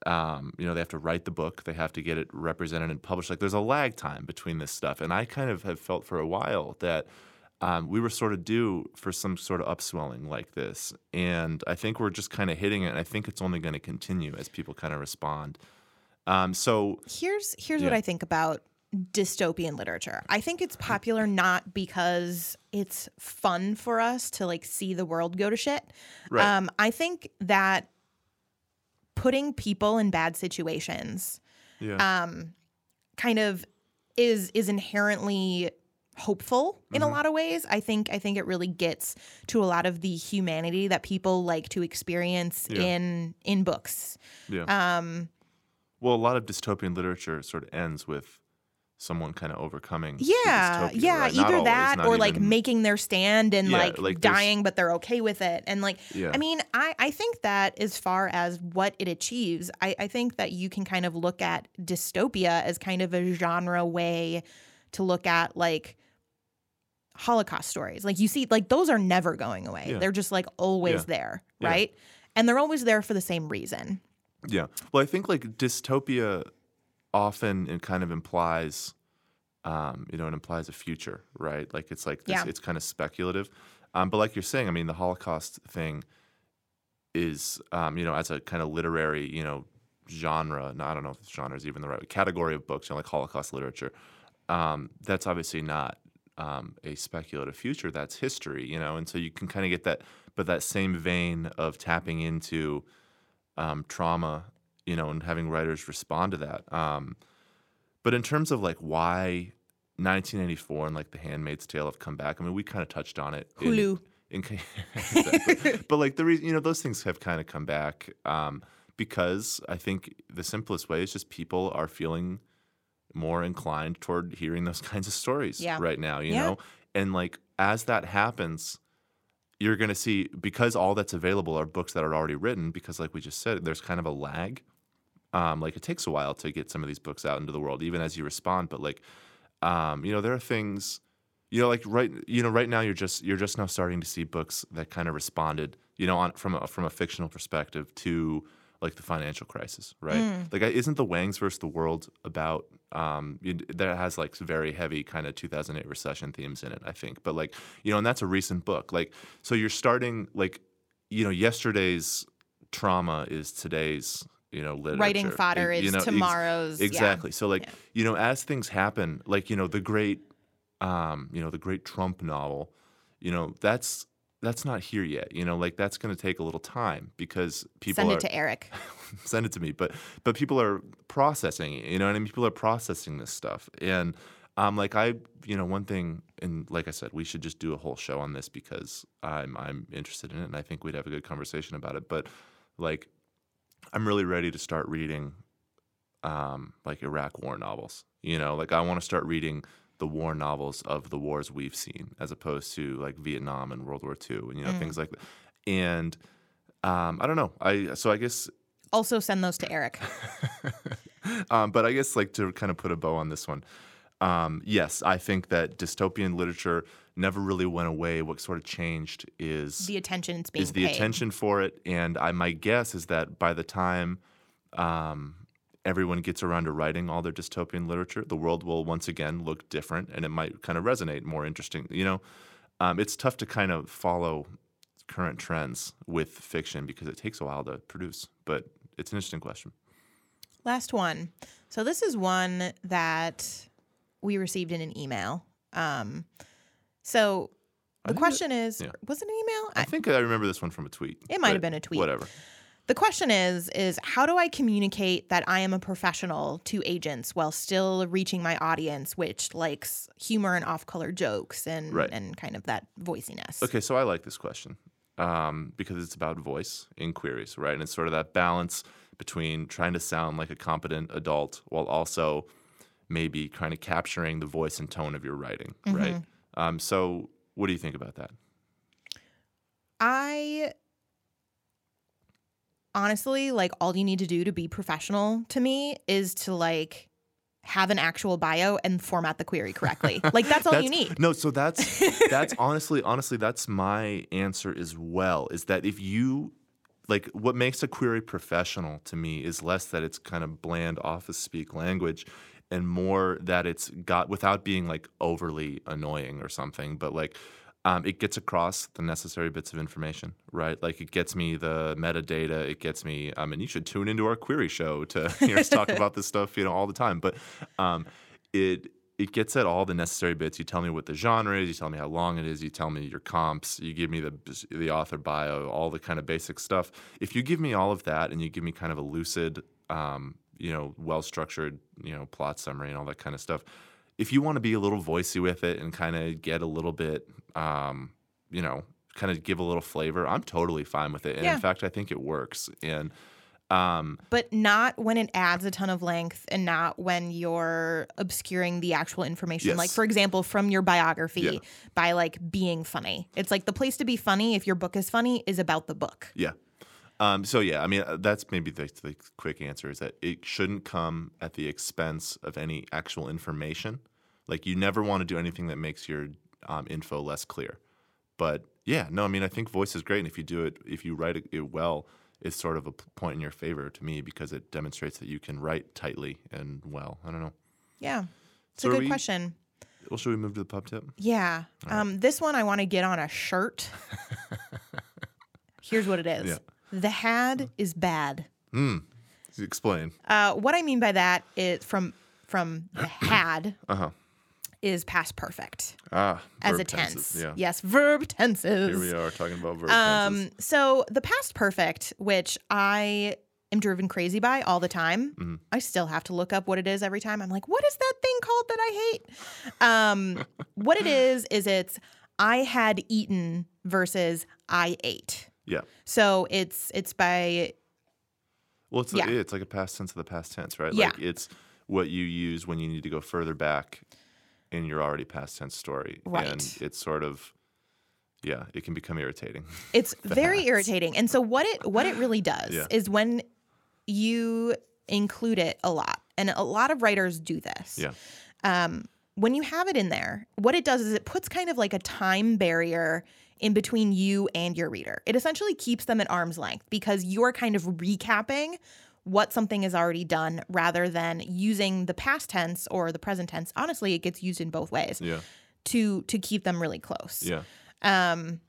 um, you know, they have to write the book, they have to get it represented and published. Like there's a lag time between this stuff, and I kind of have felt for a while that. Um, we were sort of due for some sort of upswelling like this. And I think we're just kind of hitting it. And I think it's only going to continue as people kind of respond. Um, so, here's here's what I think about dystopian literature. I think it's popular not because it's fun for us to like see the world go to shit. Right. Um, I think that putting people in bad situations yeah. um, kind of is is inherently hopeful in Mm-hmm. a lot of ways. I think I think it really gets to a lot of the humanity that people like to experience Yeah. in in books. yeah. Um, well, a lot of dystopian literature sort of ends with someone kind of overcoming. Yeah, yeah, right? Either always, that or like making their stand and Yeah, like, like dying, but they're okay with it. And like, Yeah. I mean, I, I think that as far as what it achieves, I, I think that you can kind of look at dystopia as kind of a genre way to look at like Holocaust stories. Like you see, like those are never going away. Yeah. They're just like always Yeah. there, Yeah. right? And they're always there for the same reason. Yeah. Well, I think like dystopia often it kind of implies, um, you know, it implies a future, right? Like it's like this, Yeah. it's kind of speculative. Um, but like you're saying, I mean, the Holocaust thing is, um, you know, as a kind of literary, you know, genre. I don't know if genre is even the right category of books, you know, like Holocaust literature. Um, that's obviously not um, a speculative future. That's history, you know, and so you can kind of get that, but that same vein of tapping into um, trauma, you know, and having writers respond to that. Um, but in terms of like why 1984 and like The Handmaid's Tale have come back, I mean, we kind of touched on it. Hulu. in, exactly. but like the reason, you know, those things have kind of come back um, because I think the simplest way is just people are feeling more inclined toward hearing those kinds of stories Yeah. right now, you Yeah. know? And like as that happens, you're going to see because all that's available are books that are already written because like we just said there's kind of a lag um, like it takes a while to get some of these books out into the world even as you respond but like um, you know there are things you know like right you know right now you're just you're just now starting to see books that kind of responded you know on from a, from a fictional perspective to like the financial crisis right like isn't the wangs versus the world about Um, you, that has like very heavy kind of 2008 recession themes in it, I think. But like you know, and that's a recent book. Like so, you're starting like you know, yesterday's trauma is today's you know literature. Writing fodder You is know, ex- tomorrow's. yeah. Exactly. So like Yeah. you know, as things happen, like you know, the great, um, you know, the great Trump novel, you know, that's that's not here yet. You know, like that's going to take a little time because people Send are it to Erik. send it to me. But but people are processing it. You know what I mean? People are processing this stuff, and um, like I, you know, one thing, and like I said, we should just do a whole show on this because I'm I'm interested in it, and I think we'd have a good conversation about it. But like, I'm really ready to start reading, um, like Iraq War novels. You know, like I want to start reading the war novels of the wars we've seen, as opposed to like Vietnam and World War II, and you know Mm. things like that. And um, I don't know. I so I guess Also send those to Erik. um, but I guess like to kind of put a bow on this one. Um, yes, I think that dystopian literature never really went away. What sort of changed is The attention is the paid. attention for it, and I my guess is that by the time um, everyone gets around to writing all their dystopian literature, the world will once again look different, and it might kind of resonate more interesting. You know, um, it's tough to kind of follow current trends with fiction because it takes a while to produce, but it's an interesting question. Last one. So this is one that we received in an email. Um, so the question is, yeah. was it an email? I I, think I remember this one from a tweet. It might have been a tweet. Whatever. The question is, is how do I communicate that I am a professional to agents while still reaching my audience, which likes humor and off-color jokes and Right. and kind of that voiciness? Okay, so I like this question um, because it's about voice in queries, right? And it's sort of that balance between trying to sound like a competent adult while also maybe kind of capturing the voice and tone of your writing, right? Mm-hmm. Um, so, what do you think about that? I honestly like all you need to do to be professional to me is to like have an actual bio and format the query correctly. like that's all you need. No, so that's that's honestly, honestly, that's my answer as well. Is that if you like what makes a query professional to me is less that it's kind of bland office speak language and more that it's got without being like overly annoying or something, but like um, it gets across the necessary bits of information, right? Like it gets me the metadata, it gets me, um, and you should tune into our query show to hear us talk about this stuff, you know, all the time. But um, it it gets at all the necessary bits. You tell me what the genre is, you tell me how long it is, you tell me your comps, you give me the the author bio, all the kind of basic stuff. If you give me all of that and you give me kind of a lucid, um, you know, well structured, you know, plot summary and all that kind of stuff. If you want to be a little voicey with it and kind of get a little bit, um, you know, kind of give a little flavor, I'm totally fine with it. And Yeah. in fact, I think it works. And um, But not when it adds a ton of length and not when you're obscuring the actual information. Like for example, from your biography Yeah. by like being funny. It's like the place to be funny if your book is funny is about the book. Yeah. Um, so yeah, I mean uh, that's maybe the, the quick answer is that it shouldn't come at the expense of any actual information. Like you never want to do anything that makes your um, info less clear. But yeah, no, I mean I think voice is great, and if you do it, if you write it, well, it's sort of a point in your favor to me because it demonstrates that you can write tightly and well. I don't know. Yeah. It's So a good we- question. Well, should we move to the pub tip? Yeah. Um, this one I want to get on a shirt. Here's what it is. Yeah. The had is bad. Explain. Uh, what I mean by that is from from the had Uh huh. is past perfect Ah, as a tense. tenses, Yeah. Yes, verb tenses. Here we are talking about verb tenses. Um, so the past perfect, which I am driven crazy by all the time, Mm-hmm. I still have to look up what it is every time. I'm like, what is that thing called that I hate? Um, what it is is it's I had eaten versus I ate. Yeah. So it's it's by Well, it's Yeah. it's like a past tense of the past tense, right? Yeah. Like it's what you use when you need to go further back in your already past tense story, Right. And it's sort of, yeah, it can become irritating. It's very irritating. And so what it what it really does Yeah. is when you include it a lot, and a lot of writers do this. yeah, Um, when you have it in there, what it does is it puts kind of like a time barrier in between you and your reader. It essentially keeps them at arm's length because you're kind of recapping what something is already done rather than using the past tense or the present tense. Honestly, it gets used in both ways Yeah. to to keep them really close. Yeah. Um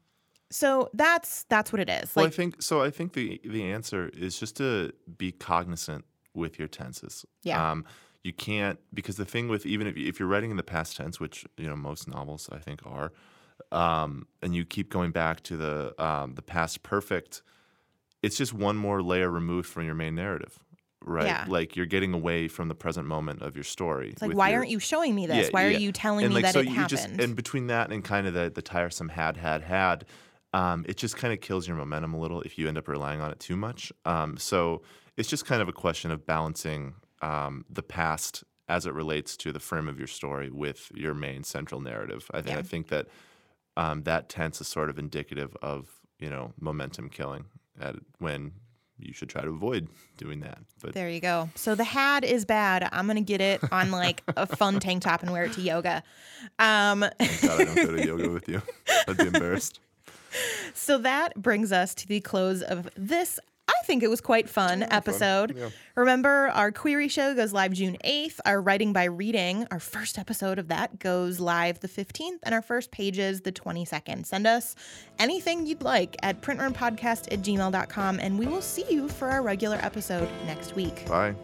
so that's that's what it is. Well, I think so. I think the the answer is just to be cognizant with your tenses. Yeah. Um, you can't because the thing with even if if you're writing in the past tense, which you know most novels I think are, um, and you keep going back to the um, the past perfect, it's just one more layer removed from your main narrative, right? Yeah. Like you're getting away from the present moment of your story. it's like why your- aren't you showing me this? Yeah, why yeah. are you telling and me like that so it you happened? just and between that and kind of the the tiresome had had had um, it just kind of kills your momentum a little if you end up relying on it too much um, so it's just kind of a question of balancing um, the past as it relates to the frame of your story with your main central narrative i, think. I think that um, that tense is sort of indicative of you know momentum killing at when you should try to avoid doing that but There you go. So the had is bad. I'm gonna get it on like a fun tank top and wear it to yoga. Um, God, I don't go to yoga with you. I'd be embarrassed. so that brings us to the close of this. I think it was quite fun episode. yeah. Remember, our query show goes live June 8th. Our writing by reading, our first episode of that, goes live the 15th, and our first pages the 22nd. Send us anything you'd like at printrunpodcast at gmail.com, and we will see you for our regular episode next week. Bye.